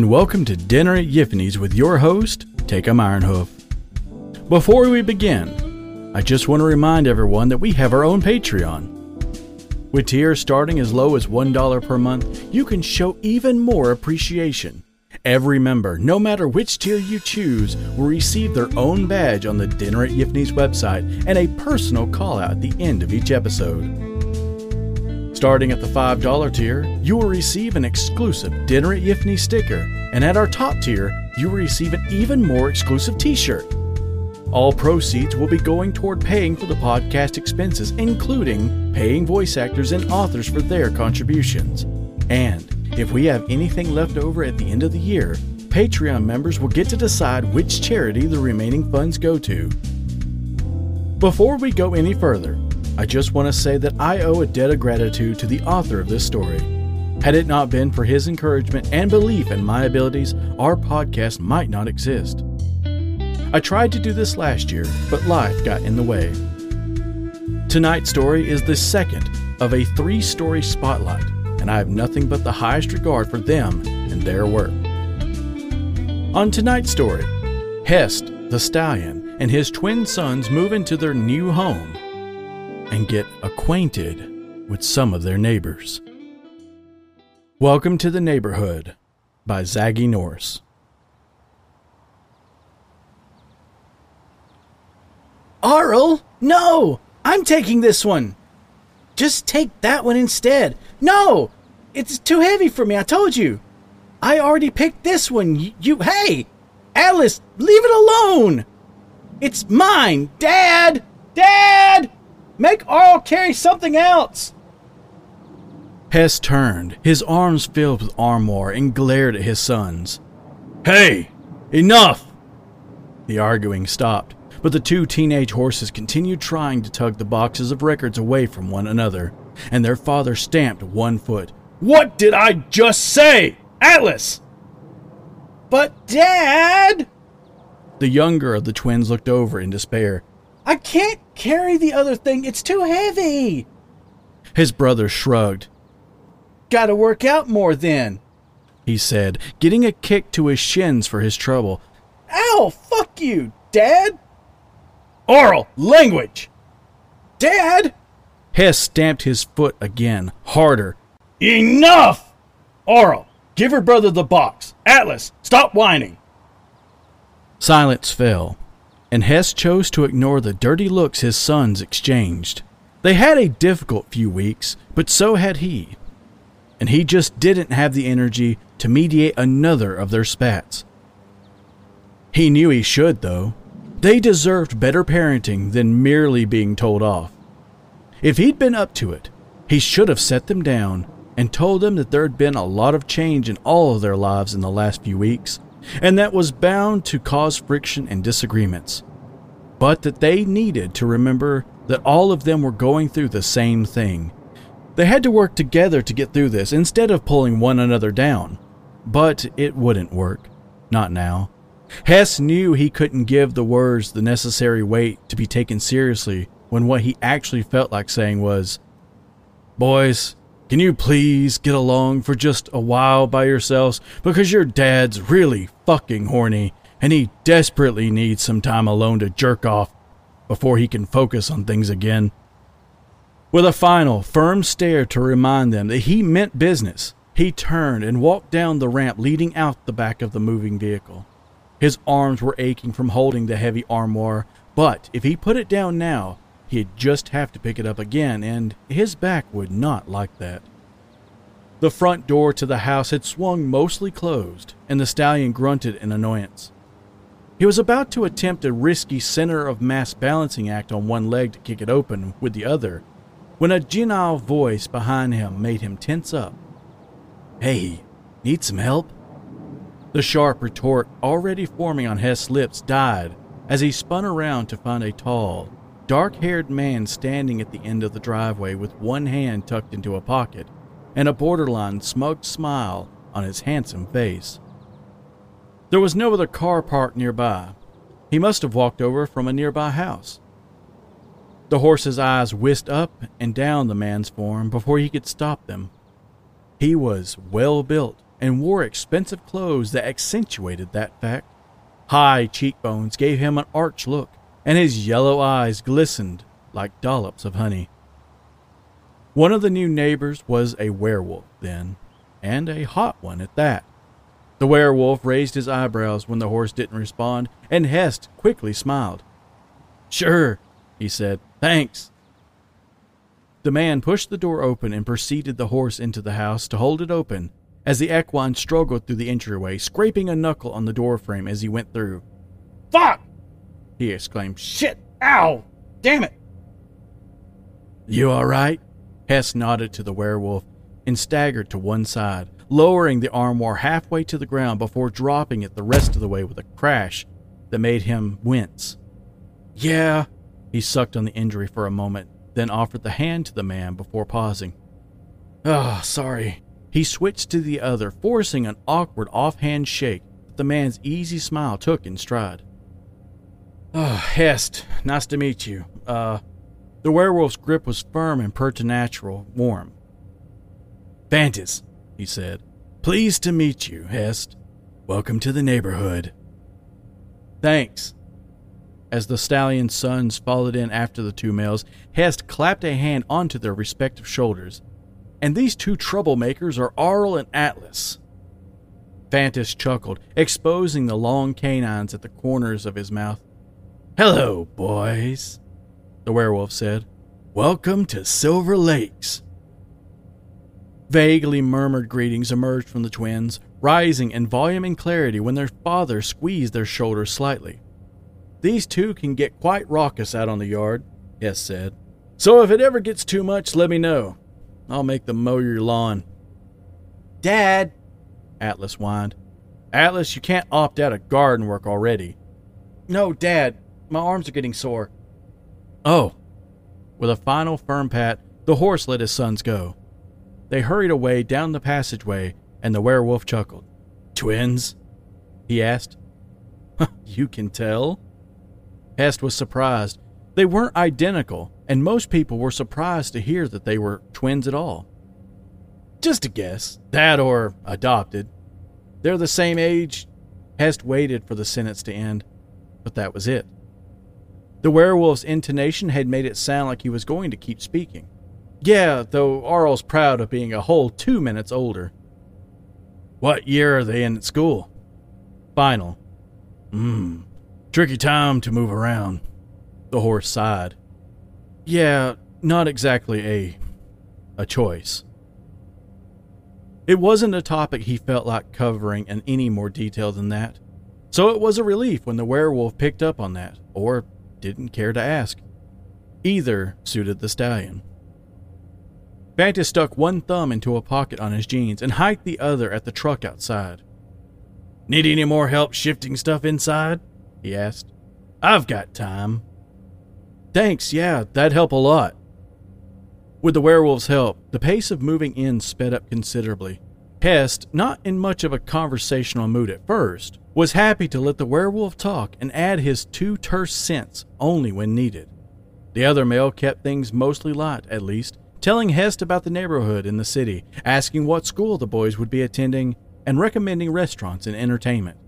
And welcome to Dinner at Yiffany's with your host, Takom Ironhoof. Before we begin, I just want to remind everyone that we have our own Patreon. With tiers starting as low as $1 per month, you can show even more appreciation. Every member, no matter which tier you choose, will receive their own badge on the Dinner at Yiffany's website and a personal call out at the end of each episode. Starting at the $5 tier, you will receive an exclusive Dinner at Yiffany sticker, and at our top tier, you will receive an even more exclusive t shirt. All proceeds will be going toward paying for the podcast expenses, including paying voice actors and authors for their contributions. And if we have anything left over at the end of the year, Patreon members will get to decide which charity the remaining funds go to. Before we go any further, I just want to say that I owe a debt of gratitude to the author of this story. Had it not been for his encouragement and belief in my abilities, our podcast might not exist. I tried to do this last year, but life got in the way. Tonight's story is the second of a three story spotlight, and I have nothing but the highest regard for them and their work. On tonight's story, Hest, the stallion, and his twin sons move into their new home and get acquainted with some of their neighbors. Welcome to the Neighborhood by Zaggy Norse. Arl, no! I'm taking this one! Just take that one instead. No! It's too heavy for me, I told you! I already picked this one. You, you hey! Alice, leave it alone! It's mine! Dad! Dad! Make Arl carry something else! Hest turned, his arms filled with armor, and glared at his sons. Hey! Enough! The arguing stopped, but the two teenage horses continued trying to tug the boxes of records away from one another, and their father stamped one foot. What did I just say? Atlas! But, Dad! The younger of the twins looked over in despair. I can't carry the other thing, it's too heavy! His brother shrugged. Gotta work out more then, he said, getting a kick to his shins for his trouble. Ow, fuck you, Dad! Arl language! Dad! Hest stamped his foot again, harder. Enough! Arl, give her brother the box. Atlas, stop whining. Silence fell, and Hest chose to ignore the dirty looks his sons exchanged. They had a difficult few weeks, but so had he. And he just didn't have the energy to mediate another of their spats. He knew he should, though. They deserved better parenting than merely being told off. If he'd been up to it, he should have set them down and told them that there had been a lot of change in all of their lives in the last few weeks, and that was bound to cause friction and disagreements. But that they needed to remember that all of them were going through the same thing. They had to work together to get through this instead of pulling one another down. But it wouldn't work. Not now. Hest knew he couldn't give the words the necessary weight to be taken seriously when what he actually felt like saying was, Boys, can you please get along for just a while by yourselves? Because your dad's really fucking horny and he desperately needs some time alone to jerk off before he can focus on things again. With a final, firm stare to remind them that he meant business, he turned and walked down the ramp leading out the back of the moving vehicle. His arms were aching from holding the heavy armoire, but if he put it down now, he'd just have to pick it up again, and his back would not like that. The front door to the house had swung mostly closed, and the stallion grunted in annoyance. He was about to attempt a risky center of mass balancing act on one leg to kick it open with the other, when a genial voice behind him made him tense up. Hey, need some help? The sharp retort already forming on Hest's lips died as he spun around to find a tall, dark haired man standing at the end of the driveway with one hand tucked into a pocket and a borderline smug smile on his handsome face. There was no other car parked nearby. He must have walked over from a nearby house. The horse's eyes whisked up and down the man's form before he could stop them. He was well built and wore expensive clothes that accentuated that fact. High cheekbones gave him an arch look, and his yellow eyes glistened like dollops of honey. One of the new neighbors was a werewolf, then, and a hot one at that. The werewolf raised his eyebrows when the horse didn't respond, and Hest quickly smiled. Sure, he said. Thanks. The man pushed the door open and preceded the horse into the house to hold it open as the equine struggled through the entryway, scraping a knuckle on the doorframe as he went through. Fuck! He exclaimed. Shit! Ow! Damn it! You all right? Hest nodded to the werewolf and staggered to one side, lowering the armoire halfway to the ground before dropping it the rest of the way with a crash that made him wince. Yeah, he sucked on the injury for a moment, then offered the hand to the man before pausing. Oh, sorry. He switched to the other, forcing an awkward offhand shake that the man's easy smile took in stride. Oh, Hest, nice to meet you. Uh, the werewolf's grip was firm and preternatural, warm. Fantus, he said. Pleased to meet you, Hest. Welcome to the neighborhood. Thanks. As the stallion's sons followed in after the two males, Hest clapped a hand onto their respective shoulders. And these two troublemakers are Arl and Atlas. Fantus chuckled, exposing the long canines at the corners of his mouth. Hello, boys, the werewolf said. Welcome to Silver Lakes. Vaguely murmured greetings emerged from the twins, rising in volume and clarity when their father squeezed their shoulders slightly. These two can get quite raucous out on the yard, Hest said. So if it ever gets too much, let me know. I'll make them mow your lawn. Dad, Atlas whined. Atlas, you can't opt out of garden work already. No, Dad, my arms are getting sore. Oh. With a final firm pat, the horse let his sons go. They hurried away down the passageway, and the werewolf chuckled. Twins? he asked. you can tell. Hest was surprised. They weren't identical, and most people were surprised to hear that they were twins at all. Just a guess. That or adopted. They're the same age. Hest waited for the sentence to end, but that was it. The werewolf's intonation had made it sound like he was going to keep speaking. Yeah, though Arl's proud of being a whole two minutes older. What year are they in at school? Final. Hmm. Tricky time to move around. The horse sighed. Yeah, not exactly a a choice. It wasn't a topic he felt like covering in any more detail than that. So it was a relief when the werewolf picked up on that, or didn't care to ask. Either suited the stallion. Fantus stuck one thumb into a pocket on his jeans and hiked the other at the truck outside. Need any more help shifting stuff inside? he asked. I've got time. Thanks, yeah, that'd help a lot. With the werewolf's help, the pace of moving in sped up considerably. Hest, not in much of a conversational mood at first, was happy to let the werewolf talk and add his two terse cents only when needed. The other male kept things mostly light, at least, telling Hest about the neighborhood in the city, asking what school the boys would be attending, and recommending restaurants and entertainment.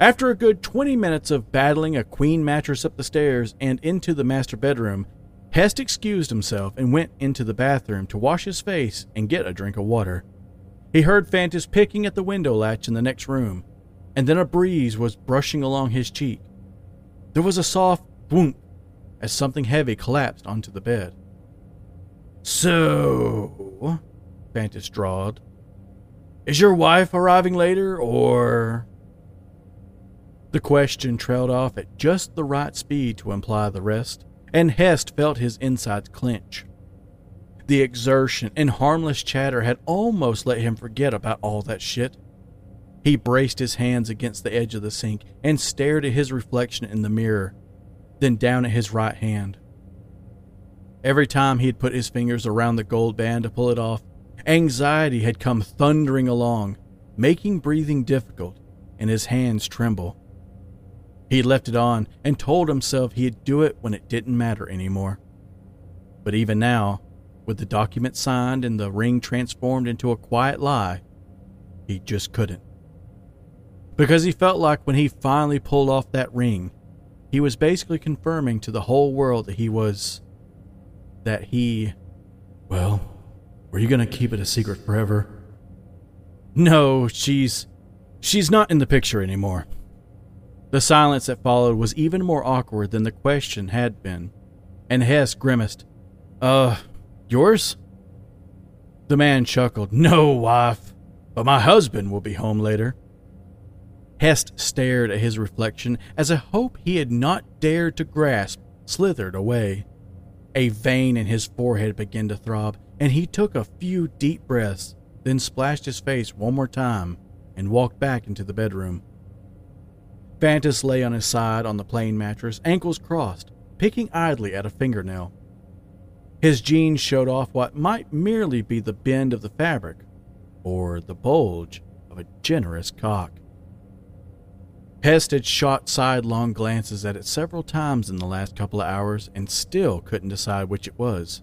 After a good 20 minutes of battling a queen mattress up the stairs and into the master bedroom, Hest excused himself and went into the bathroom to wash his face and get a drink of water. He heard Fantus picking at the window latch in the next room, and then a breeze was brushing along his cheek. There was a soft boom as something heavy collapsed onto the bed. So, Fantus drawled, is your wife arriving later, or the question trailed off at just the right speed to imply the rest, and Hest felt his insides clench. The exertion and harmless chatter had almost let him forget about all that shit. He braced his hands against the edge of the sink and stared at his reflection in the mirror, then down at his right hand. Every time he'd put his fingers around the gold band to pull it off, anxiety had come thundering along, making breathing difficult and his hands tremble. He'd left it on and told himself he'd do it when it didn't matter anymore. But even now, with the document signed and the ring transformed into a quiet lie, He just couldn't. Because he felt like when he finally pulled off that ring, he was basically confirming to the whole world that he was. that he. Well, were you going to keep it a secret forever? No, she's. she's not in the picture anymore. The silence that followed was even more awkward than the question had been, and Hest grimaced. Uh, yours? The man chuckled. No, wife, but my husband will be home later. Hest stared at his reflection as a hope he had not dared to grasp slithered away. A vein in his forehead began to throb, and he took a few deep breaths, then splashed his face one more time and walked back into the bedroom. Fantus lay on his side on the plain mattress, ankles crossed, picking idly at a fingernail. His jeans showed off what might merely be the bend of the fabric, or the bulge of a generous cock. Hest had shot sidelong glances at it several times in the last couple of hours and still couldn't decide which it was.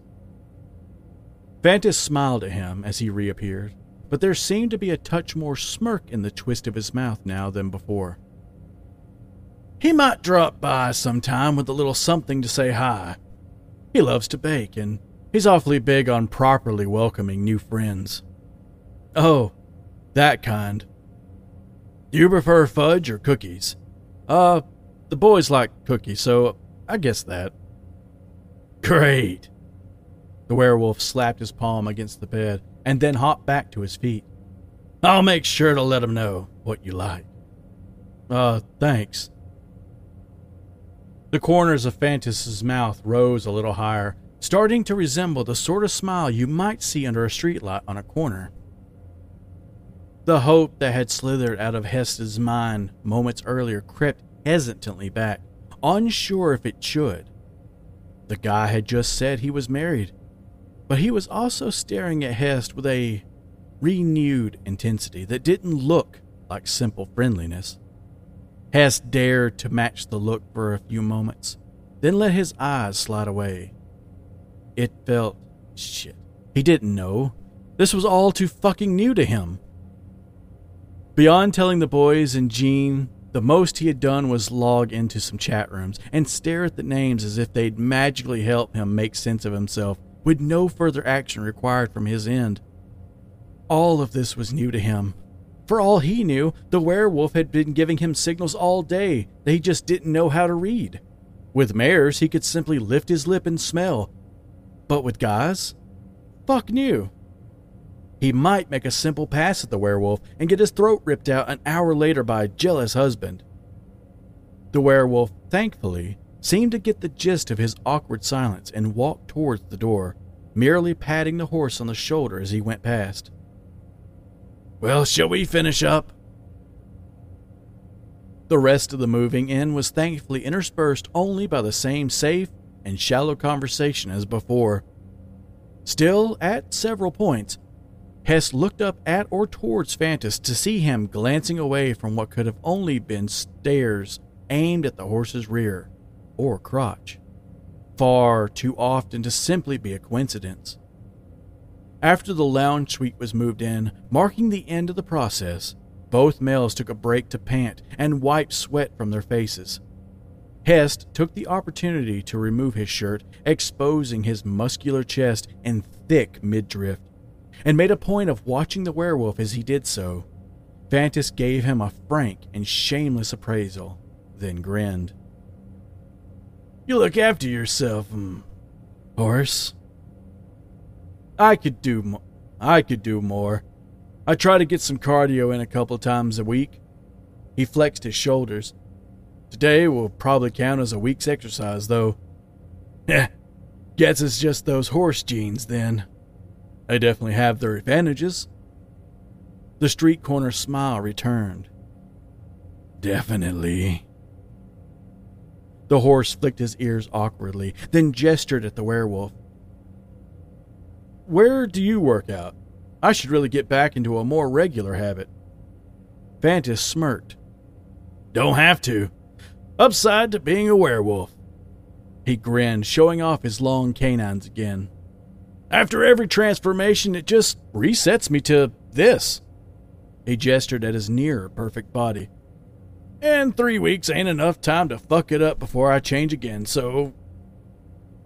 Fantus smiled at him as he reappeared, but there seemed to be a touch more smirk in the twist of his mouth now than before. He might drop by sometime with a little something to say hi. He loves to bake, and he's awfully big on properly welcoming new friends. Oh, that kind. Do you prefer fudge or cookies? Uh, the boys like cookies, so I guess that. Great. The werewolf slapped his palm against the bed and then hopped back to his feet. I'll make sure to let him know what you like. Uh, thanks. The corners of Fantus's mouth rose a little higher, starting to resemble the sort of smile you might see under a streetlight on a corner. The hope that had slithered out of Hest's mind moments earlier crept hesitantly back, unsure if it should. The guy had just said he was married, but he was also staring at Hest with a renewed intensity that didn't look like simple friendliness. Hest dared to match the look for a few moments, then let his eyes slide away. It felt shit. He didn't know. This was all too fucking new to him. Beyond telling the boys and Jean, the most he had done was log into some chat rooms and stare at the names as if they'd magically help him make sense of himself with no further action required from his end. All of this was new to him. For all he knew, the werewolf had been giving him signals all day that he just didn't know how to read. With mares, he could simply lift his lip and smell. But with guys? Fuck knew. He might make a simple pass at the werewolf and get his throat ripped out an hour later by a jealous husband. The werewolf, thankfully, seemed to get the gist of his awkward silence and walked towards the door, merely patting the horse on the shoulder as he went past. Well, shall we finish up? The rest of the moving in was thankfully interspersed only by the same safe and shallow conversation as before. Still, at several points, Hest looked up at or towards Fantus to see him glancing away from what could have only been stares aimed at the horse's rear or crotch, far too often to simply be a coincidence. After the lounge suite was moved in, marking the end of the process, both males took a break to pant and wipe sweat from their faces. Hest took the opportunity to remove his shirt, exposing his muscular chest and thick midriff and made a point of watching the werewolf as he did so. Fantus gave him a frank and shameless appraisal, then grinned. You look after yourself, um, horse. I could do mo- I could do more. I try to get some cardio in a couple times a week. He flexed his shoulders. Today will probably count as a week's exercise, though. Yeah, guess it's just those horse genes then. They definitely have their advantages. The street corner smile returned. Definitely. The horse flicked his ears awkwardly, then gestured at the werewolf. Where do you work out? I should really get back into a more regular habit. Fantus smirked. Don't have to. Upside to being a werewolf. He grinned, showing off his long canines again. After every transformation, it just resets me to this. He gestured at his near perfect body. And three weeks ain't enough time to fuck it up before I change again, so.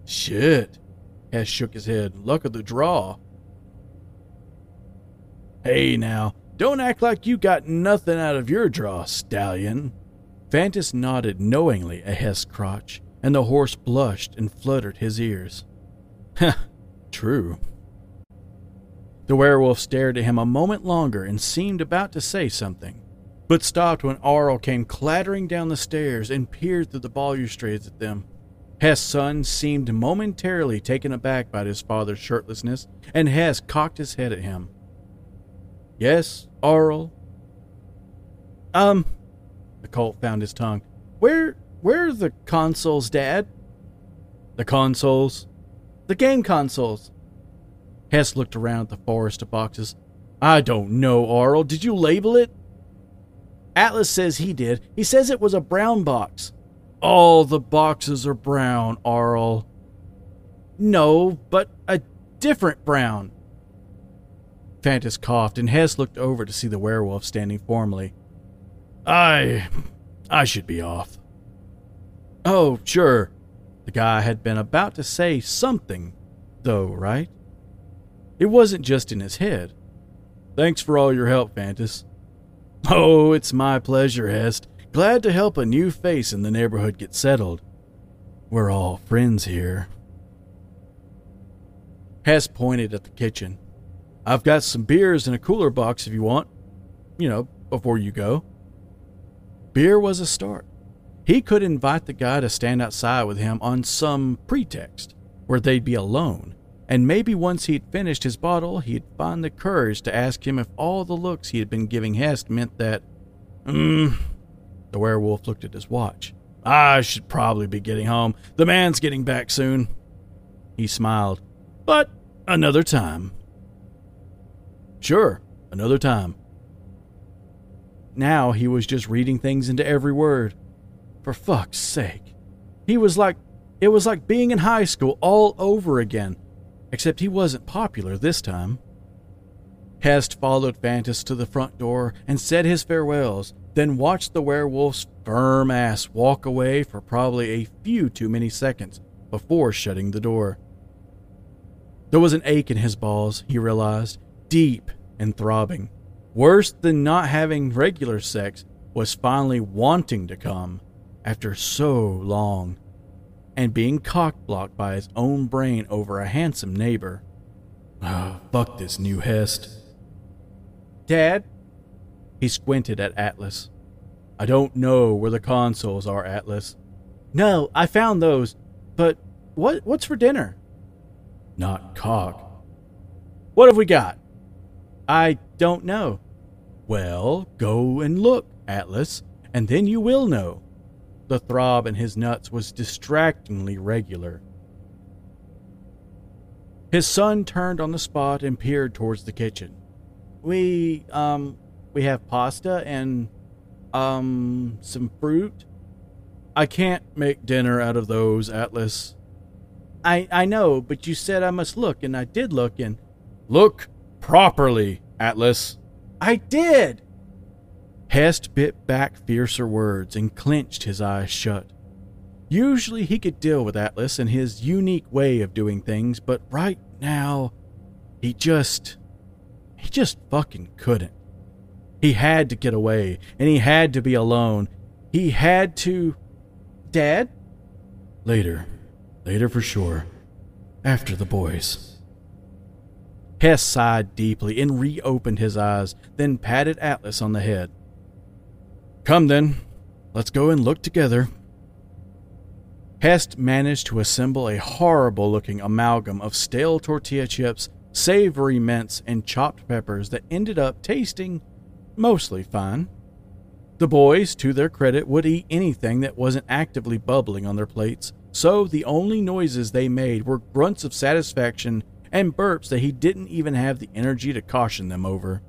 Shit. Hest shook his head. Luck of the draw. Hey now, don't act like you got nothing out of your draw, stallion. Fantus nodded knowingly at Hest's crotch, and the horse blushed and fluttered his ears. Heh, true. The werewolf stared at him a moment longer and seemed about to say something, but stopped when Arl came clattering down the stairs and peered through the balustrades at them. Hest's son seemed momentarily taken aback by his father's shirtlessness, and Hest cocked his head at him. Yes, Arl? Um, the colt found his tongue. Where, where the consoles, Dad? The consoles? The game consoles. Hest looked around at the forest of boxes. I don't know, Arl. Did you label it? Atlas says he did. He says it was a brown box. All the boxes are brown, Arl. No, but a different brown. Fantus coughed, and Hest looked over to see the werewolf standing formally. I. I should be off. Oh, sure. The guy had been about to say something, though, right? It wasn't just in his head. Thanks for all your help, Fantus. Oh, it's my pleasure, Hest. Glad to help a new face in the neighborhood get settled. We're all friends here. Hest pointed at the kitchen. I've got some beers in a cooler box if you want. You know, before you go. Beer was a start. He could invite the guy to stand outside with him on some pretext where they'd be alone, and maybe once he'd finished his bottle, he'd find the courage to ask him if all the looks he had been giving Hest meant that. Hmm. The werewolf looked at his watch. I should probably be getting home. The man's getting back soon. He smiled. But another time. Sure, another time. Now he was just reading things into every word. For fuck's sake. He was like it was like being in high school all over again, except he wasn't popular this time. Hest followed Fantus to the front door and said his farewells, then watched the werewolf's firm ass walk away for probably a few too many seconds before shutting the door. There was an ache in his balls, he realized, deep and throbbing. Worse than not having regular sex was finally wanting to come after so long and being cockblocked by his own brain over a handsome neighbor. Oh, fuck this new Hest. Dad? He squinted at Atlas. I don't know where the consoles are, Atlas. No, I found those. But what what's for dinner? Not cock. What have we got? I don't know. Well, go and look, Atlas, and then you will know. The throb in his nuts was distractingly regular. His son turned on the spot and peered towards the kitchen. We, um, we have pasta and, um, some fruit. I can't make dinner out of those, Atlas. I, I know, but you said I must look, and I did look, and. Look properly, Atlas. I did! Hest bit back fiercer words and clenched his eyes shut. Usually he could deal with Atlas and his unique way of doing things, but right now, he just. he just fucking couldn't. He had to get away, and he had to be alone. He had to. Dad? Later. Later for sure. After the boys. Hest sighed deeply and reopened his eyes, then patted Atlas on the head. Come then, let's go and look together. Hest managed to assemble a horrible looking amalgam of stale tortilla chips, savory mince, and chopped peppers that ended up tasting mostly fine. The boys, to their credit, would eat anything that wasn't actively bubbling on their plates, so the only noises they made were grunts of satisfaction and burps that he didn't even have the energy to caution them over.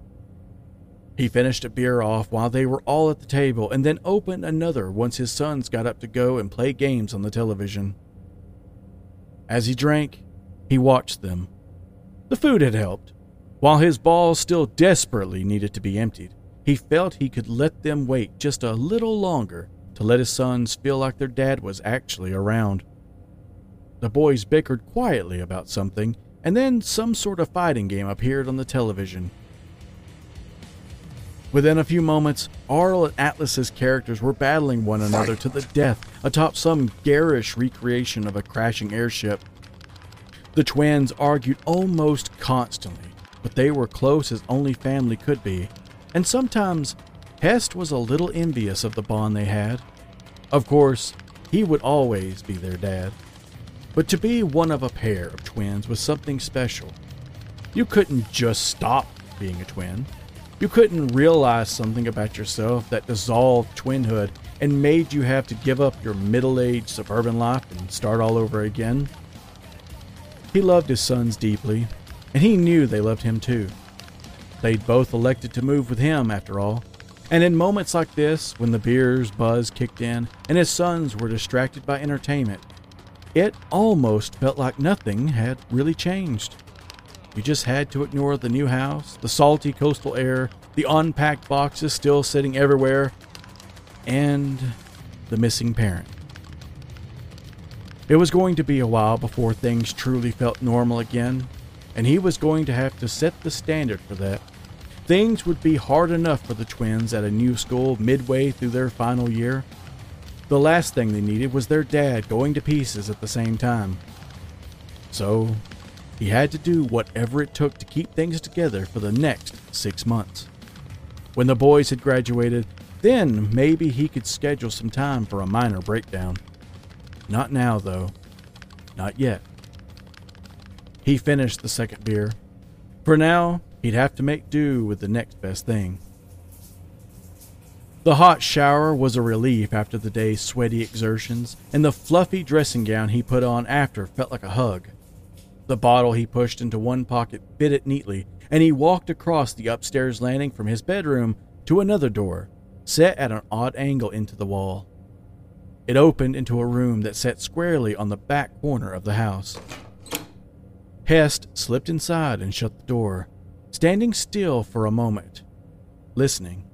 He finished a beer off while they were all at the table and then opened another once his sons got up to go and play games on the television. As he drank, he watched them. The food had helped, while his balls still desperately needed to be emptied. he felt he could let them wait just a little longer to let his sons feel like their dad was actually around. The boys bickered quietly about something, and then some sort of fighting game appeared on the television. Within a few moments, Arl and Atlas's characters were battling one another to the death atop some garish recreation of a crashing airship. The twins argued almost constantly, but they were close as only family could be, and sometimes Hest was a little envious of the bond they had. Of course, he would always be their dad. But to be one of a pair of twins was something special. You couldn't just stop being a twin. You couldn't realize something about yourself that dissolved twinhood and made you have to give up your middle aged suburban life and start all over again. He loved his sons deeply, and he knew they loved him too. They'd both elected to move with him, after all. And in moments like this, when the beer's buzz kicked in and his sons were distracted by entertainment, it almost felt like nothing had really changed. You just had to ignore the new house, the salty coastal air, the unpacked boxes still sitting everywhere, and the missing parent. It was going to be a while before things truly felt normal again, and he was going to have to set the standard for that. Things would be hard enough for the twins at a new school midway through their final year. The last thing they needed was their dad going to pieces at the same time. So he had to do whatever it took to keep things together for the next six months. When the boys had graduated, then maybe he could schedule some time for a minor breakdown. Not now, though. Not yet. He finished the second beer. For now, he'd have to make do with the next best thing. The hot shower was a relief after the day's sweaty exertions, and the fluffy dressing gown he put on after felt like a hug. The bottle he pushed into one pocket fit it neatly, and he walked across the upstairs landing from his bedroom to another door, set at an odd angle into the wall. It opened into a room that sat squarely on the back corner of the house. Hest slipped inside and shut the door, standing still for a moment, listening.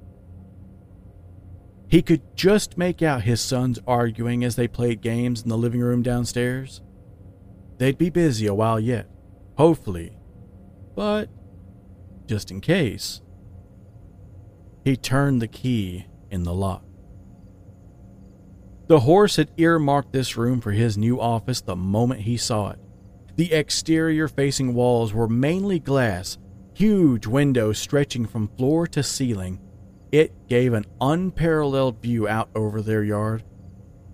He could just make out his sons arguing as they played games in the living room downstairs. They'd be busy a while yet, hopefully. But, just in case, he turned the key in the lock. The horse had earmarked this room for his new office the moment he saw it. The exterior facing walls were mainly glass, huge windows stretching from floor to ceiling. It gave an unparalleled view out over their yard,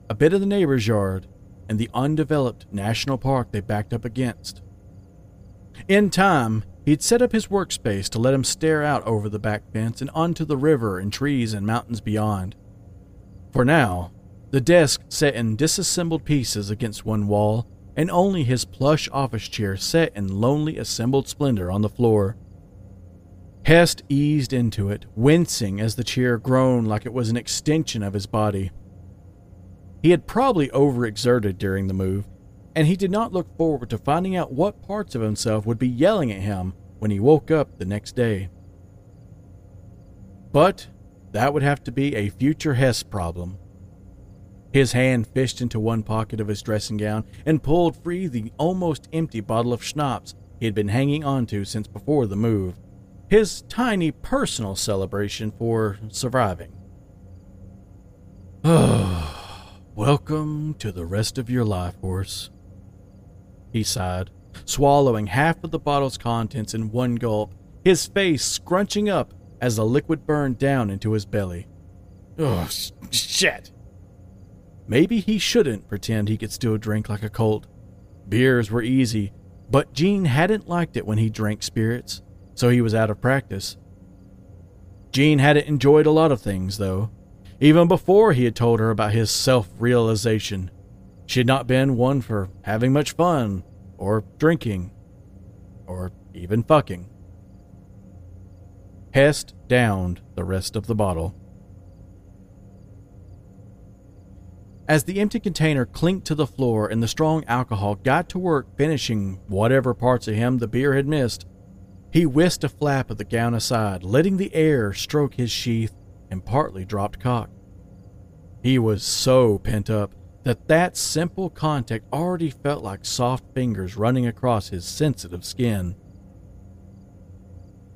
a bit of the neighbor's yard, and the undeveloped national park they backed up against. In time, he'd set up his workspace to let him stare out over the back fence and onto the river and trees and mountains beyond. For now, the desk set in disassembled pieces against one wall, and only his plush office chair set in lonely assembled splendor on the floor. Hest eased into it, wincing as the chair groaned like it was an extension of his body. He had probably overexerted during the move, and he did not look forward to finding out what parts of himself would be yelling at him when he woke up the next day. But that would have to be a future Hest problem. His hand fished into one pocket of his dressing gown and pulled free the almost empty bottle of schnapps he had been hanging onto since before the move. His tiny personal celebration for surviving. Oh. Welcome to the rest of your life, horse. He sighed, swallowing half of the bottle's contents in one gulp, his face scrunching up as the liquid burned down into his belly. Oh, shit. Maybe he shouldn't pretend he could still drink like a colt. Beers were easy, but Jean hadn't liked it when he drank spirits, so he was out of practice. Jean hadn't enjoyed a lot of things, though, even before he had told her about his self realization. She had not been one for having much fun, or drinking, or even fucking. Hest downed the rest of the bottle. As the empty container clinked to the floor and the strong alcohol got to work finishing whatever parts of him the beer had missed, He whisked a flap of the gown aside, letting the air stroke his sheath and partly dropped cock. He was so pent up that that simple contact already felt like soft fingers running across his sensitive skin.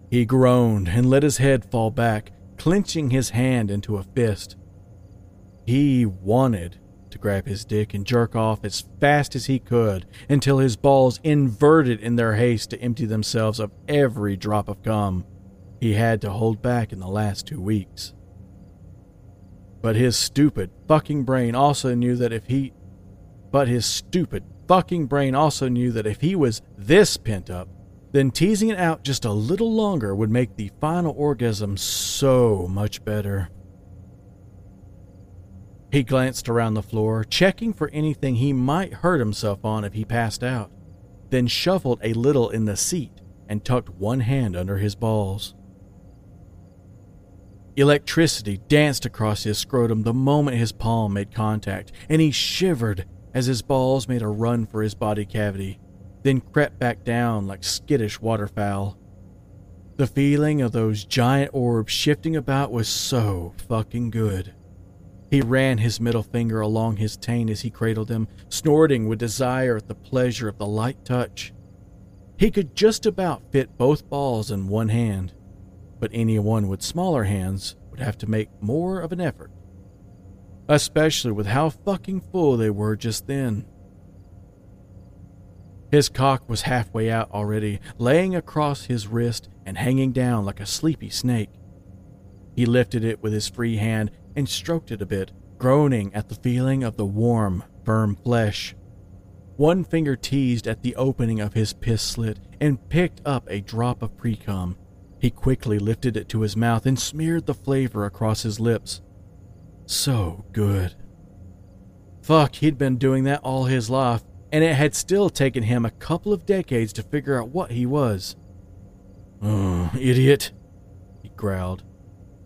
He groaned and let his head fall back, clenching his hand into a fist. He wanted to grab his dick and jerk off as fast as he could until his balls inverted in their haste to empty themselves of every drop of cum he had to hold back in the last two weeks. But his stupid fucking brain also knew that if he. But his stupid fucking brain also knew that if he was this pent up, then teasing it out just a little longer would make the final orgasm so much better. He glanced around the floor, checking for anything he might hurt himself on if he passed out, then shuffled a little in the seat and tucked one hand under his balls. Electricity danced across his scrotum the moment his palm made contact, and he shivered as his balls made a run for his body cavity, then crept back down like skittish waterfowl. The feeling of those giant orbs shifting about was so fucking good. He ran his middle finger along his taint as he cradled him, snorting with desire at the pleasure of the light touch. He could just about fit both balls in one hand, but anyone with smaller hands would have to make more of an effort. Especially with how fucking full they were just then. His cock was halfway out already, laying across his wrist and hanging down like a sleepy snake. He lifted it with his free hand and stroked it a bit, groaning at the feeling of the warm, firm flesh. One finger teased at the opening of his piss slit and picked up a drop of precum he quickly lifted it to his mouth and smeared the flavor across his lips. So good. Fuck, he'd been doing that all his life, and it had still taken him a couple of decades to figure out what he was. Oh, idiot, he growled.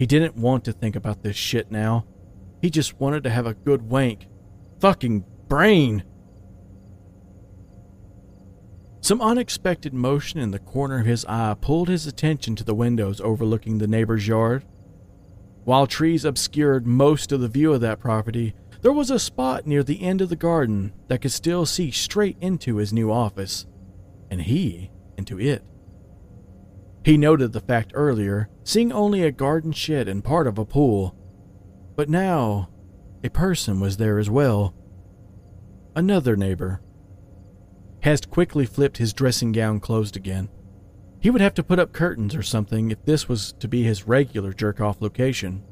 He didn't want to think about this shit now. He just wanted to have a good wank. Fucking brain! Some unexpected motion in the corner of his eye pulled his attention to the windows overlooking the neighbor's yard. While trees obscured most of the view of that property, there was a spot near the end of the garden that could still see straight into his new office, and he into it. He noted the fact earlier, seeing only a garden shed and part of a pool, but now a person was there as well. Another neighbor Hest quickly flipped his dressing gown closed again. He would have to put up curtains or something if this was to be his regular jerk off location.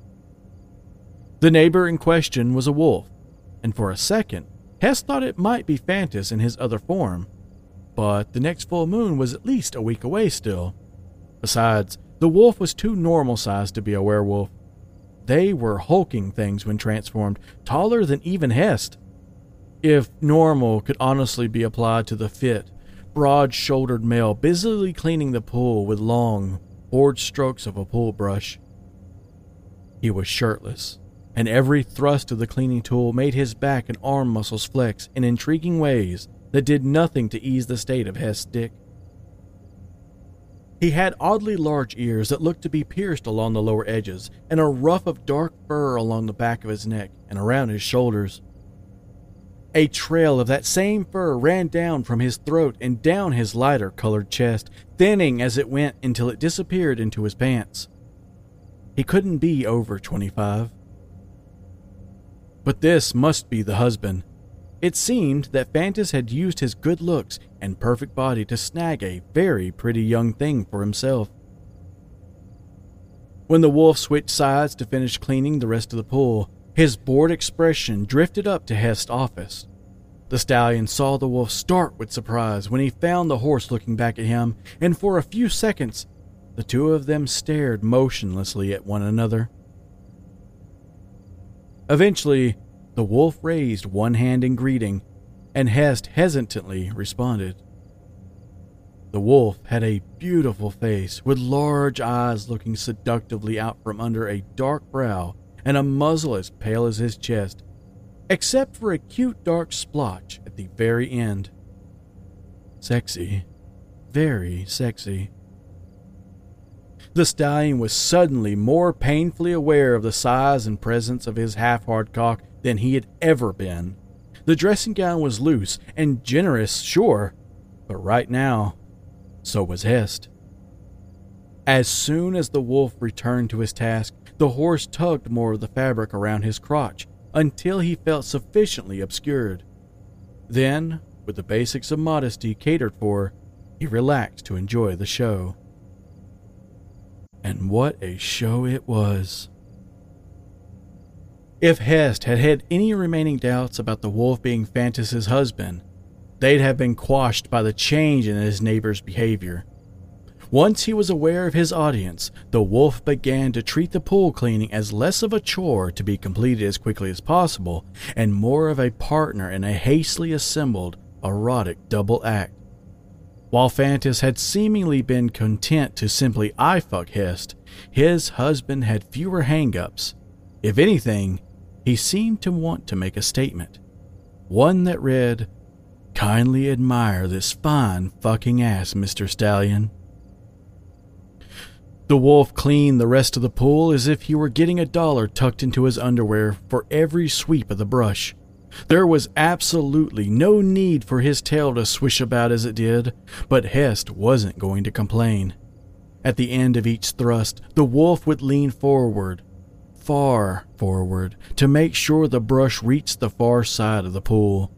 The neighbor in question was a wolf, and for a second, Hest thought it might be Fantus in his other form, but the next full moon was at least a week away still. Besides, the wolf was too normal sized to be a werewolf. They were hulking things when transformed, taller than even Hest. If normal could honestly be applied to the fit, broad shouldered male busily cleaning the pool with long, bored strokes of a pool brush. He was shirtless, and every thrust of the cleaning tool made his back and arm muscles flex in intriguing ways that did nothing to ease the state of Hest's dick. He had oddly large ears that looked to be pierced along the lower edges, and a ruff of dark fur along the back of his neck and around his shoulders. A trail of that same fur ran down from his throat and down his lighter colored chest, thinning as it went until it disappeared into his pants. He couldn't be over 25. But this must be the husband. It seemed that Fantus had used his good looks and perfect body to snag a very pretty young thing for himself. When the wolf switched sides to finish cleaning the rest of the pool, his bored expression drifted up to Hest's office. The stallion saw the wolf start with surprise when he found the horse looking back at him, and for a few seconds, the two of them stared motionlessly at one another. Eventually, the wolf raised one hand in greeting, and Hest hesitantly responded. The wolf had a beautiful face with large eyes looking seductively out from under a dark brow and a muzzle as pale as his chest, except for a cute dark splotch at the very end. Sexy. Very sexy. The stallion was suddenly more painfully aware of the size and presence of his half hard cock than he had ever been. The dressing gown was loose and generous, sure, but right now, so was Hest. As soon as the wolf returned to his task, the horse tugged more of the fabric around his crotch until he felt sufficiently obscured. Then, with the basics of modesty catered for, he relaxed to enjoy the show. And what a show it was! If Hest had had any remaining doubts about the wolf being Fantus's husband, they'd have been quashed by the change in his neighbor's behavior. Once he was aware of his audience, the wolf began to treat the pool cleaning as less of a chore to be completed as quickly as possible and more of a partner in a hastily assembled erotic double act. While Fantas had seemingly been content to simply eye fuck Hest, his husband had fewer hangups. If anything, he seemed to want to make a statement. One that read, Kindly admire this fine fucking ass, Mr. Stallion. The wolf cleaned the rest of the pool as if he were getting a dollar tucked into his underwear for every sweep of the brush. There was absolutely no need for his tail to swish about as it did, but Hest wasn't going to complain. At the end of each thrust, the wolf would lean forward, far forward, to make sure the brush reached the far side of the pool.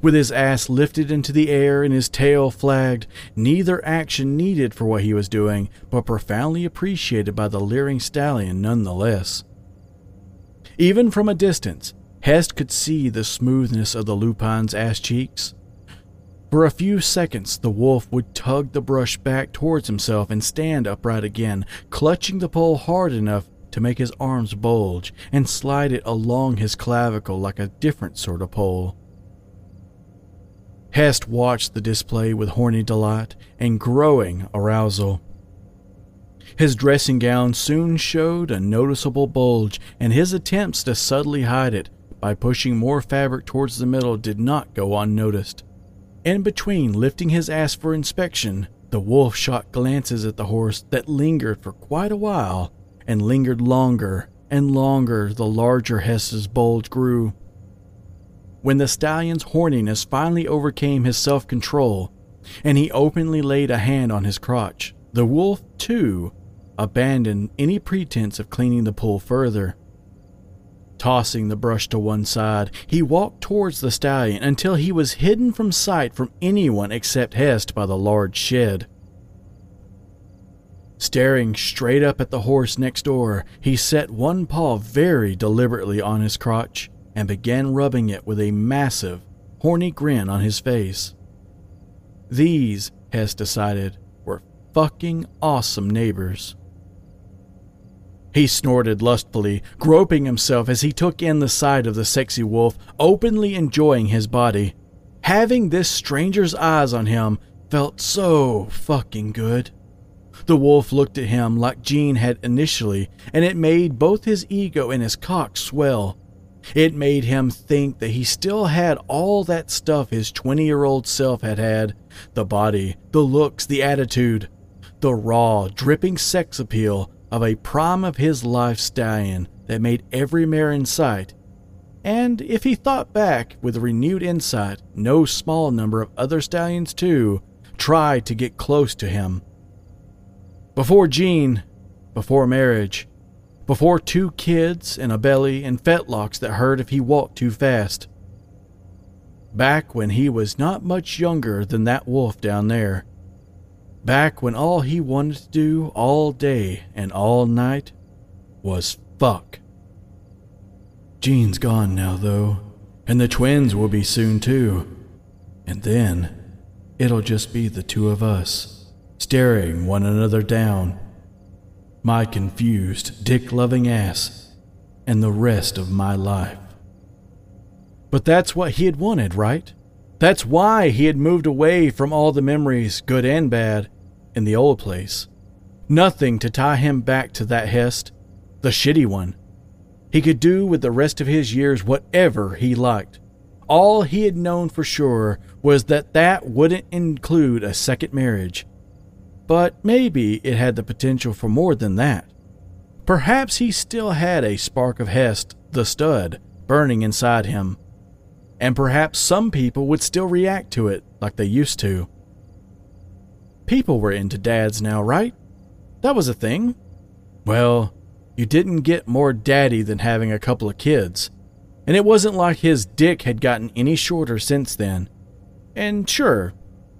With his ass lifted into the air and his tail flagged, neither action needed for what he was doing, but profoundly appreciated by the leering stallion nonetheless. Even from a distance, Hest could see the smoothness of the lupine's ass cheeks. For a few seconds, the wolf would tug the brush back towards himself and stand upright again, clutching the pole hard enough to make his arms bulge and slide it along his clavicle like a different sort of pole. Hest watched the display with horny delight and growing arousal. His dressing gown soon showed a noticeable bulge, and his attempts to subtly hide it by pushing more fabric towards the middle did not go unnoticed. In between lifting his ass for inspection, the wolf shot glances at the horse that lingered for quite a while and lingered longer and longer the larger Hest's bulge grew. When the stallion's horniness finally overcame his self control and he openly laid a hand on his crotch, the wolf, too, abandoned any pretense of cleaning the pool further. Tossing the brush to one side, he walked towards the stallion until he was hidden from sight from anyone except Hest by the large shed. Staring straight up at the horse next door, he set one paw very deliberately on his crotch and began rubbing it with a massive, horny grin on his face. These, Hest decided, were fucking awesome neighbors. He snorted lustfully, groping himself as he took in the sight of the sexy wolf, openly enjoying his body. Having this stranger's eyes on him felt so fucking good. The wolf looked at him like Jean had initially, and it made both his ego and his cock swell. It made him think that he still had all that stuff his 20 year old self had had the body, the looks, the attitude, the raw, dripping sex appeal of a prime of his life stallion that made every mare in sight. And if he thought back with renewed insight, no small number of other stallions, too, tried to get close to him. Before Jean, before marriage, before two kids and a belly and fetlocks that hurt if he walked too fast. Back when he was not much younger than that wolf down there. Back when all he wanted to do all day and all night was fuck. Jean's gone now, though, and the twins will be soon too. And then it'll just be the two of us, staring one another down my confused, dick loving ass, and the rest of my life. But that's what he had wanted, right? That's why he had moved away from all the memories, good and bad, in the old place. Nothing to tie him back to that Hest, the shitty one. He could do with the rest of his years whatever he liked. All he had known for sure was that that wouldn't include a second marriage. But maybe it had the potential for more than that. Perhaps he still had a spark of Hest, the stud, burning inside him. And perhaps some people would still react to it like they used to. People were into dads now, right? That was a thing. Well, you didn't get more daddy than having a couple of kids. And it wasn't like his dick had gotten any shorter since then. And sure,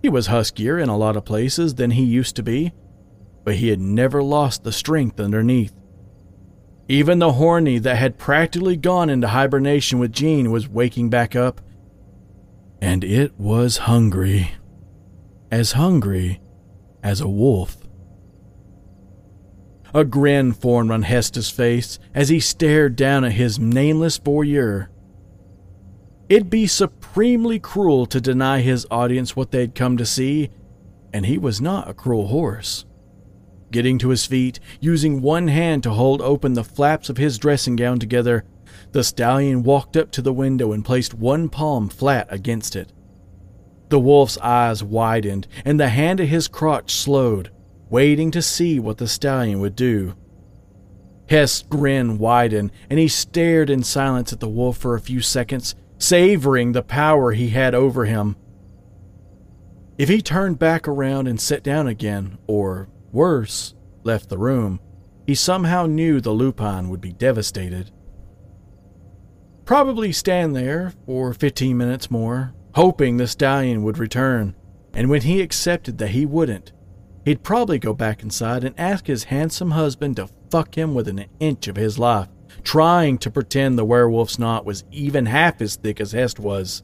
he was huskier in a lot of places than he used to be, but he had never lost the strength underneath. Even the horny that had practically gone into hibernation with Jean was waking back up, and it was hungry. As hungry as a wolf. A grin formed on Hest's face as he stared down at his nameless voyeur. It'd be supremely cruel to deny his audience what they'd come to see, and he was not a cruel horse. Getting to his feet, using one hand to hold open the flaps of his dressing gown together, the stallion walked up to the window and placed one palm flat against it. The wolf's eyes widened, and the hand at his crotch slowed, waiting to see what the stallion would do. Hest's grin widened, and he stared in silence at the wolf for a few seconds, savoring the power he had over him. If he turned back around and sat down again, or worse, left the room, he somehow knew the lupine would be devastated. Probably stand there for 15 minutes more, hoping the stallion would return, and when he accepted that he wouldn't, He'd probably go back inside and ask his handsome husband to fuck him within an inch of his life, trying to pretend the werewolf's knot was even half as thick as Hest was.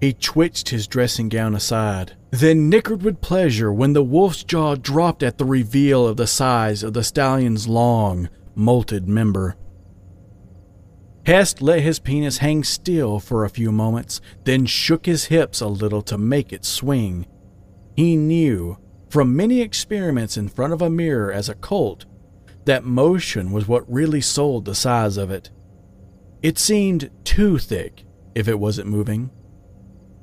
He twitched his dressing gown aside, then nickered with pleasure when the wolf's jaw dropped at the reveal of the size of the stallion's long, molted member. Hest let his penis hang still for a few moments, then shook his hips a little to make it swing he knew from many experiments in front of a mirror as a colt that motion was what really sold the size of it. It seemed too thick if it wasn't moving,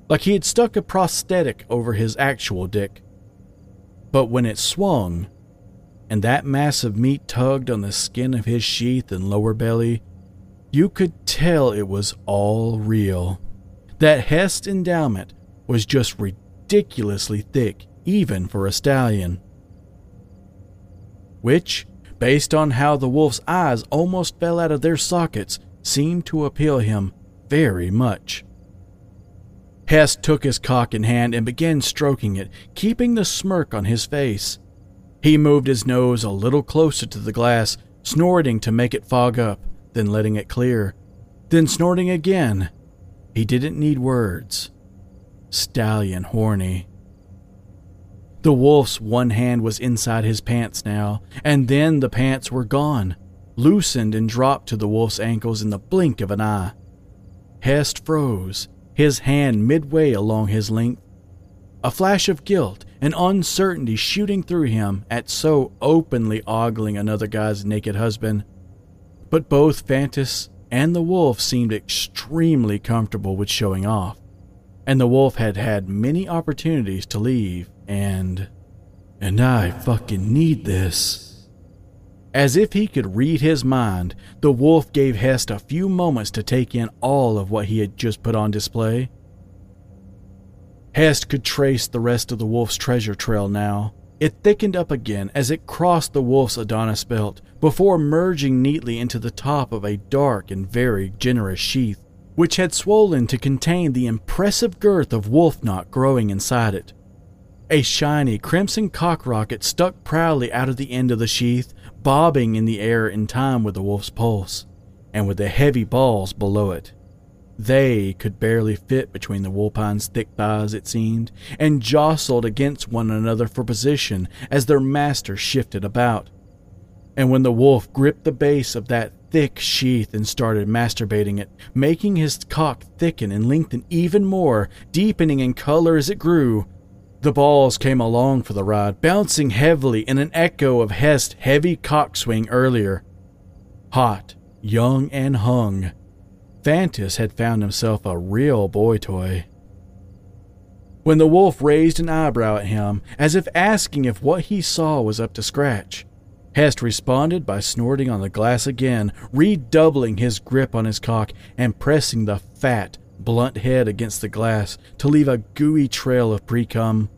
like he had stuck a prosthetic over his actual dick. But when it swung, and that mass of meat tugged on the skin of his sheath and lower belly, you could tell it was all real. That Hest endowment was just ridiculously thick, even for a stallion. Which, based on how the wolf's eyes almost fell out of their sockets, seemed to appeal him very much. Hest took his cock in hand and began stroking it, keeping the smirk on his face. He moved his nose a little closer to the glass, snorting to make it fog up, then letting it clear, then snorting again. He didn't need words stallion horny. The wolf's one hand was inside his pants now, and then the pants were gone, loosened and dropped to the wolf's ankles in the blink of an eye. Hest froze, his hand midway along his length. A flash of guilt and uncertainty shooting through him at so openly ogling another guy's naked husband. But both Fantus and the wolf seemed extremely comfortable with showing off and the wolf had had many opportunities to leave, and. And I fucking need this. As if he could read his mind, the wolf gave Hest a few moments to take in all of what he had just put on display. Hest could trace the rest of the wolf's treasure trail now. It thickened up again as it crossed the wolf's Adonis belt before merging neatly into the top of a dark and very generous sheath which had swollen to contain the impressive girth of wolf knot growing inside it. A shiny crimson cock rocket stuck proudly out of the end of the sheath, bobbing in the air in time with the wolf's pulse, and with the heavy balls below it. They could barely fit between the lupine's thick thighs, it seemed, and jostled against one another for position as their master shifted about. And when the wolf gripped the base of that thick sheath and started masturbating it, making his cock thicken and lengthen even more, deepening in color as it grew. The balls came along for the ride, bouncing heavily in an echo of Hest's heavy cock swing earlier. Hot, young, and hung, Fantus had found himself a real boy toy. when the wolf raised an eyebrow at him, as if asking if what he saw was up to scratch. Hest responded by snorting on the glass again, redoubling his grip on his cock and pressing the fat, blunt head against the glass to leave a gooey trail of precum.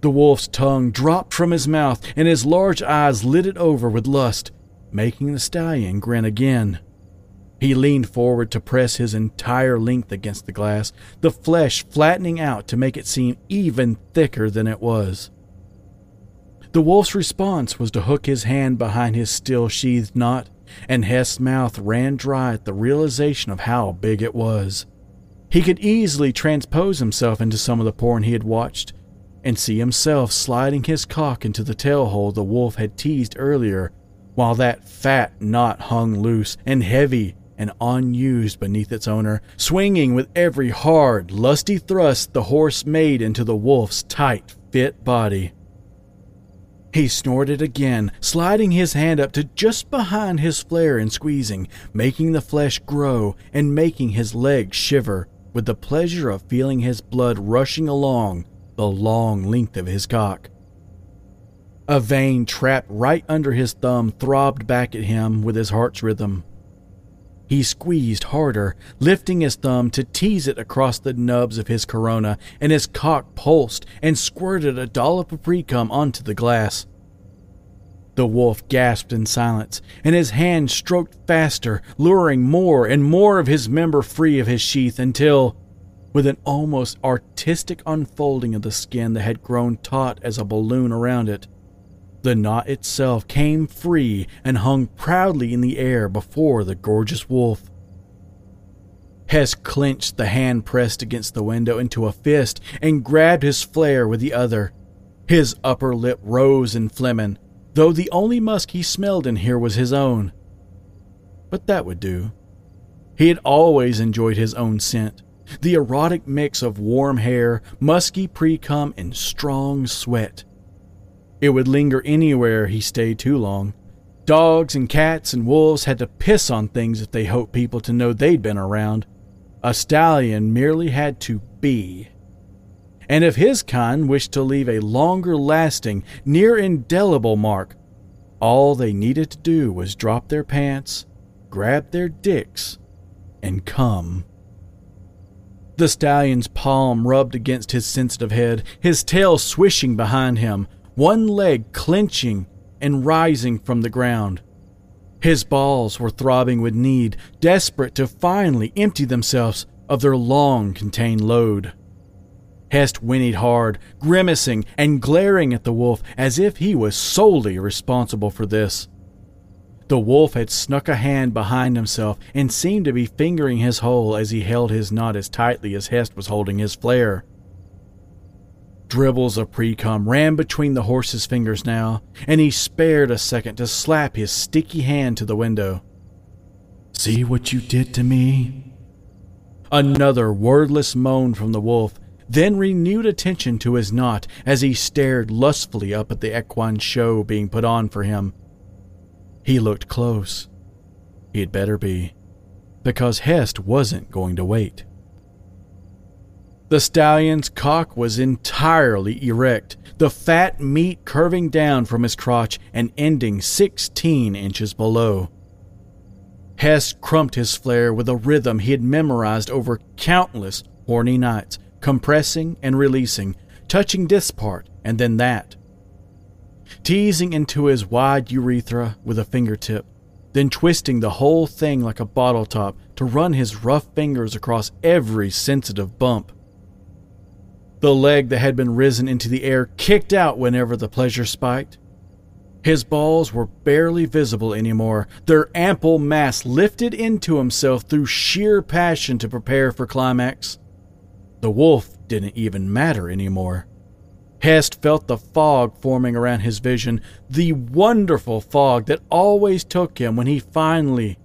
The wolf's tongue dropped from his mouth and his large eyes lit it over with lust, making the stallion grin again. He leaned forward to press his entire length against the glass, the flesh flattening out to make it seem even thicker than it was. The wolf's response was to hook his hand behind his still sheathed knot, and Hest's mouth ran dry at the realization of how big it was. He could easily transpose himself into some of the porn he had watched and see himself sliding his cock into the tail hole the wolf had teased earlier, while that fat knot hung loose and heavy and unused beneath its owner, swinging with every hard, lusty thrust the horse made into the wolf's tight, fit body. He snorted again, sliding his hand up to just behind his flare and squeezing, making the flesh grow and making his legs shiver with the pleasure of feeling his blood rushing along the long length of his cock. A vein trapped right under his thumb throbbed back at him with his heart's rhythm. He squeezed harder, lifting his thumb to tease it across the nubs of his corona, and his cock pulsed and squirted a dollop of precum onto the glass. The wolf gasped in silence, and his hand stroked faster, luring more and more of his member free of his sheath until, with an almost artistic unfolding of the skin that had grown taut as a balloon around it, the knot itself came free and hung proudly in the air before the gorgeous wolf. Hest clenched the hand pressed against the window into a fist and grabbed his flare with the other. His upper lip rose in flehmen, though the only musk he smelled in here was his own. But that would do. He had always enjoyed his own scent, the erotic mix of warm hair, musky precum, and strong sweat. It would linger anywhere he stayed too long. Dogs and cats and wolves had to piss on things if they hoped people to know they'd been around. A stallion merely had to be. And if his kind wished to leave a longer lasting, near indelible mark, all they needed to do was drop their pants, grab their dicks, and come. The stallion's palm rubbed against his sensitive head, his tail swishing behind him, one leg clenching and rising from the ground. His balls were throbbing with need, desperate to finally empty themselves of their long contained load. Hest whinnied hard, grimacing and glaring at the wolf as if he was solely responsible for this. The wolf had snuck a hand behind himself and seemed to be fingering his hole as he held his knot as tightly as Hest was holding his flare. Dribbles of precum ran between the horse's fingers now, and he spared a second to slap his sticky hand to the window. See what you did to me? Another wordless moan from the wolf, then renewed attention to his knot as he stared lustfully up at the equine show being put on for him. He looked close. He'd better be, because Hest wasn't going to wait. The stallion's cock was entirely erect, the fat meat curving down from his crotch and ending 16 inches below. Hest crumped his flare with a rhythm he had memorized over countless horny nights, compressing and releasing, touching this part and then that. Teasing into his wide urethra with a fingertip, then twisting the whole thing like a bottle top to run his rough fingers across every sensitive bump. The leg that had been risen into the air kicked out whenever the pleasure spiked. His balls were barely visible anymore, their ample mass lifted into himself through sheer passion to prepare for climax. The wolf didn't even matter anymore. Hest felt the fog forming around his vision, the wonderful fog that always took him when he finally,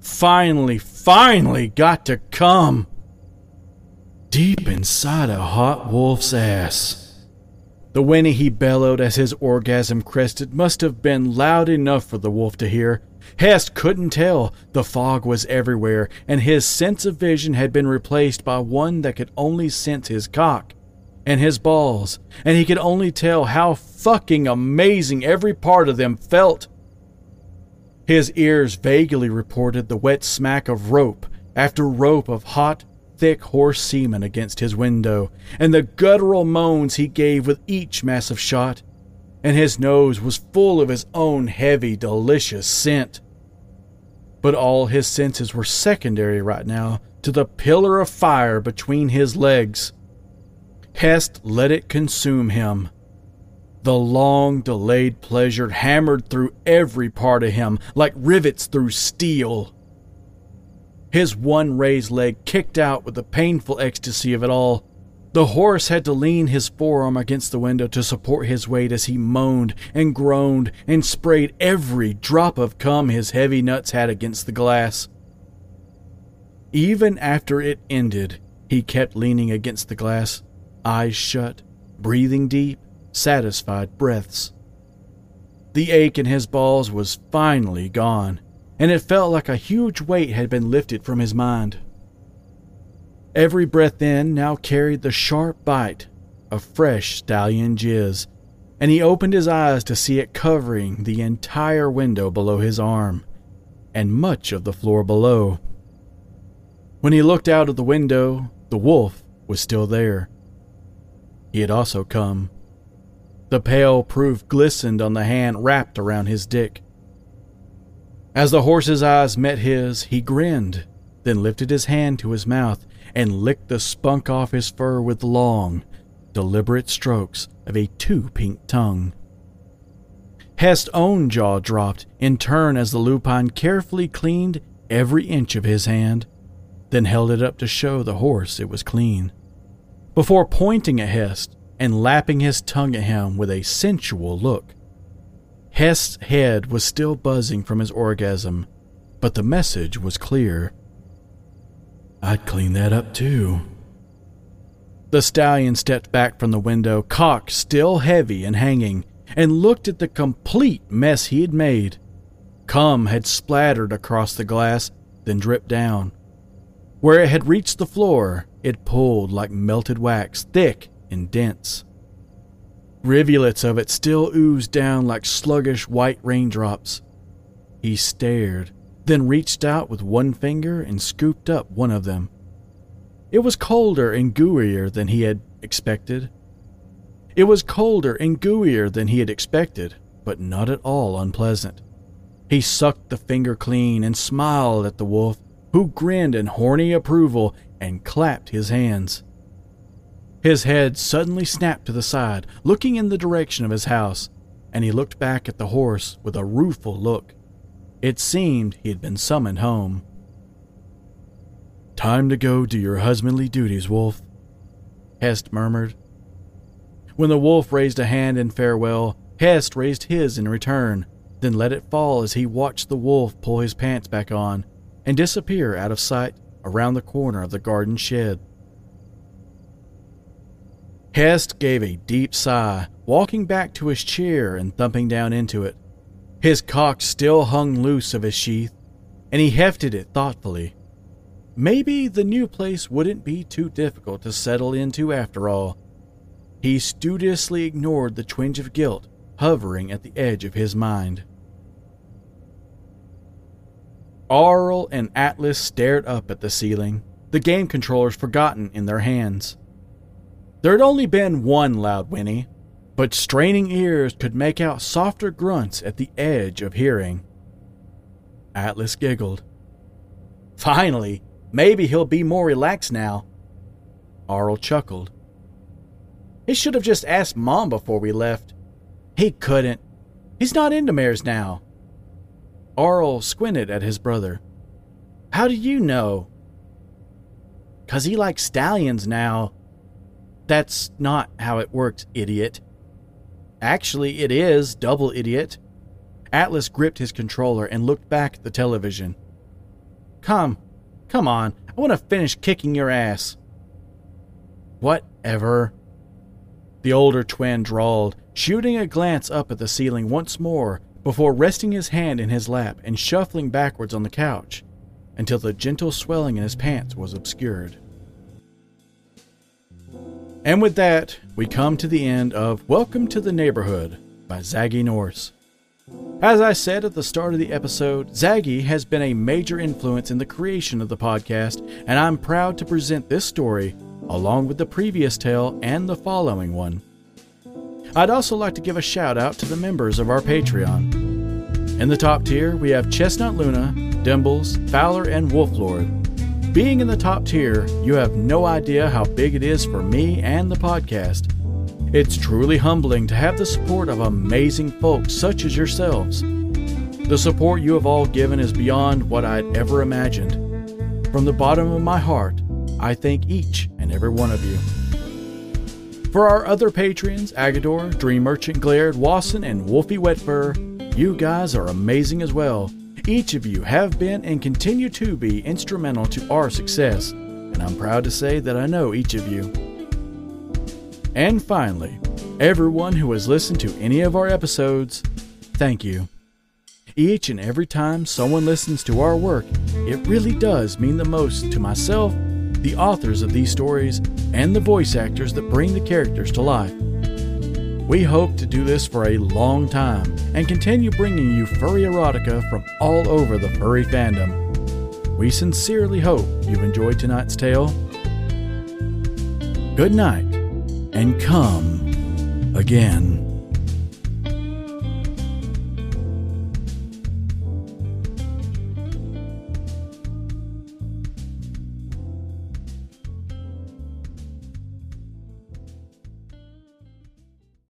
finally, finally got to come deep inside a hot wolf's ass. The whinny he bellowed as his orgasm crested must have been loud enough for the wolf to hear. Hest couldn't tell. The fog was everywhere, and his sense of vision had been replaced by one that could only sense his cock and his balls, and he could only tell how fucking amazing every part of them felt. His ears vaguely reported the wet smack of rope after rope of hot, thick horse semen against his window, and the guttural moans he gave with each massive shot, and his nose was full of his own heavy, delicious scent. But all his senses were secondary right now to the pillar of fire between his legs. Hest let it consume him. The long delayed pleasure hammered through every part of him like rivets through steel. His one raised leg kicked out with the painful ecstasy of it all. The horse had to lean his forearm against the window to support his weight as he moaned and groaned and sprayed every drop of cum his heavy nuts had against the glass. Even after it ended, he kept leaning against the glass, eyes shut, breathing deep, satisfied breaths. The ache in his balls was finally gone and it felt like a huge weight had been lifted from his mind. Every breath in now carried the sharp bite of fresh stallion jizz, and he opened his eyes to see it covering the entire window below his arm and much of the floor below. When he looked out of the window, the wolf was still there. He had also come. The pale proof glistened on the hand wrapped around his dick. As the horse's eyes met his, he grinned, then lifted his hand to his mouth and licked the spunk off his fur with long, deliberate strokes of a too pink tongue. Hest's own jaw dropped in turn as the lupine carefully cleaned every inch of his hand, then held it up to show the horse it was clean. Before pointing at Hest and lapping his tongue at him with a sensual look, Hest's head was still buzzing from his orgasm, but the message was clear. I'd clean that up too. The stallion stepped back from the window, cock still heavy and hanging, and looked at the complete mess he had made. Cum had splattered across the glass, then dripped down. Where it had reached the floor, it pulled like melted wax, thick and dense. Rivulets of it still oozed down like sluggish white raindrops. He stared, then reached out with one finger and scooped up one of them. It was colder and gooier than he had expected. It was colder and gooier than he had expected, but not at all unpleasant. He sucked the finger clean and smiled at the wolf, who grinned in horny approval and clapped his hands. His head suddenly snapped to the side, looking in the direction of his house, and he looked back at the horse with a rueful look. It seemed he had been summoned home. Time to go do your husbandly duties, Wolf, Hest murmured. When the wolf raised a hand in farewell, Hest raised his in return, then let it fall as he watched the wolf pull his pants back on and disappear out of sight around the corner of the garden shed. Hest gave a deep sigh, walking back to his chair and thumping down into it. His cock still hung loose of his sheath, and he hefted it thoughtfully. Maybe the new place wouldn't be too difficult to settle into after all. He studiously ignored the twinge of guilt hovering at the edge of his mind. Arl and Atlas stared up at the ceiling, the game controllers forgotten in their hands. There had only been one loud whinny, but straining ears could make out softer grunts at the edge of hearing. Atlas giggled. Finally, maybe he'll be more relaxed now. Arl chuckled. He should have just asked Mom before we left. He couldn't. He's not into mares now. Arl squinted at his brother. How do you know? Cause he likes stallions now, that's not how it works, idiot. Actually, it is, double idiot. Atlas gripped his controller and looked back at the television. Come, come on, I want to finish kicking your ass. Whatever. The older twin drawled, shooting a glance up at the ceiling once more before resting his hand in his lap and shuffling backwards on the couch until the gentle swelling in his pants was obscured. And with that, we come to the end of Welcome to the Neighborhood by Zaggy Norse. As I said at the start of the episode, Zaggy has been a major influence in the creation of the podcast, and I'm proud to present this story along with the previous tale and the following one. I'd also like to give a shout out to the members of our Patreon. In the top tier, we have Chestnut Luna, Dimbles, Fowler, and Wolflord. Being in the top tier, you have no idea how big it is for me and the podcast. It's truly humbling to have the support of amazing folks such as yourselves. The support you have all given is beyond what I'd ever imagined. From the bottom of my heart, I thank each and every one of you. For our other patrons, Agador, Dream Merchant Glared, Wasson, and Wolfie Wetfur, you guys are amazing as well. Each of you have been and continue to be instrumental to our success, and I'm proud to say that I know each of you. And finally, everyone who has listened to any of our episodes, thank you. Each and every time someone listens to our work, it really does mean the most to myself the authors of these stories, and the voice actors that bring the characters to life. We hope to do this for a long time and continue bringing you furry erotica from all over the furry fandom. We sincerely hope you've enjoyed tonight's tale. Good night, and come again.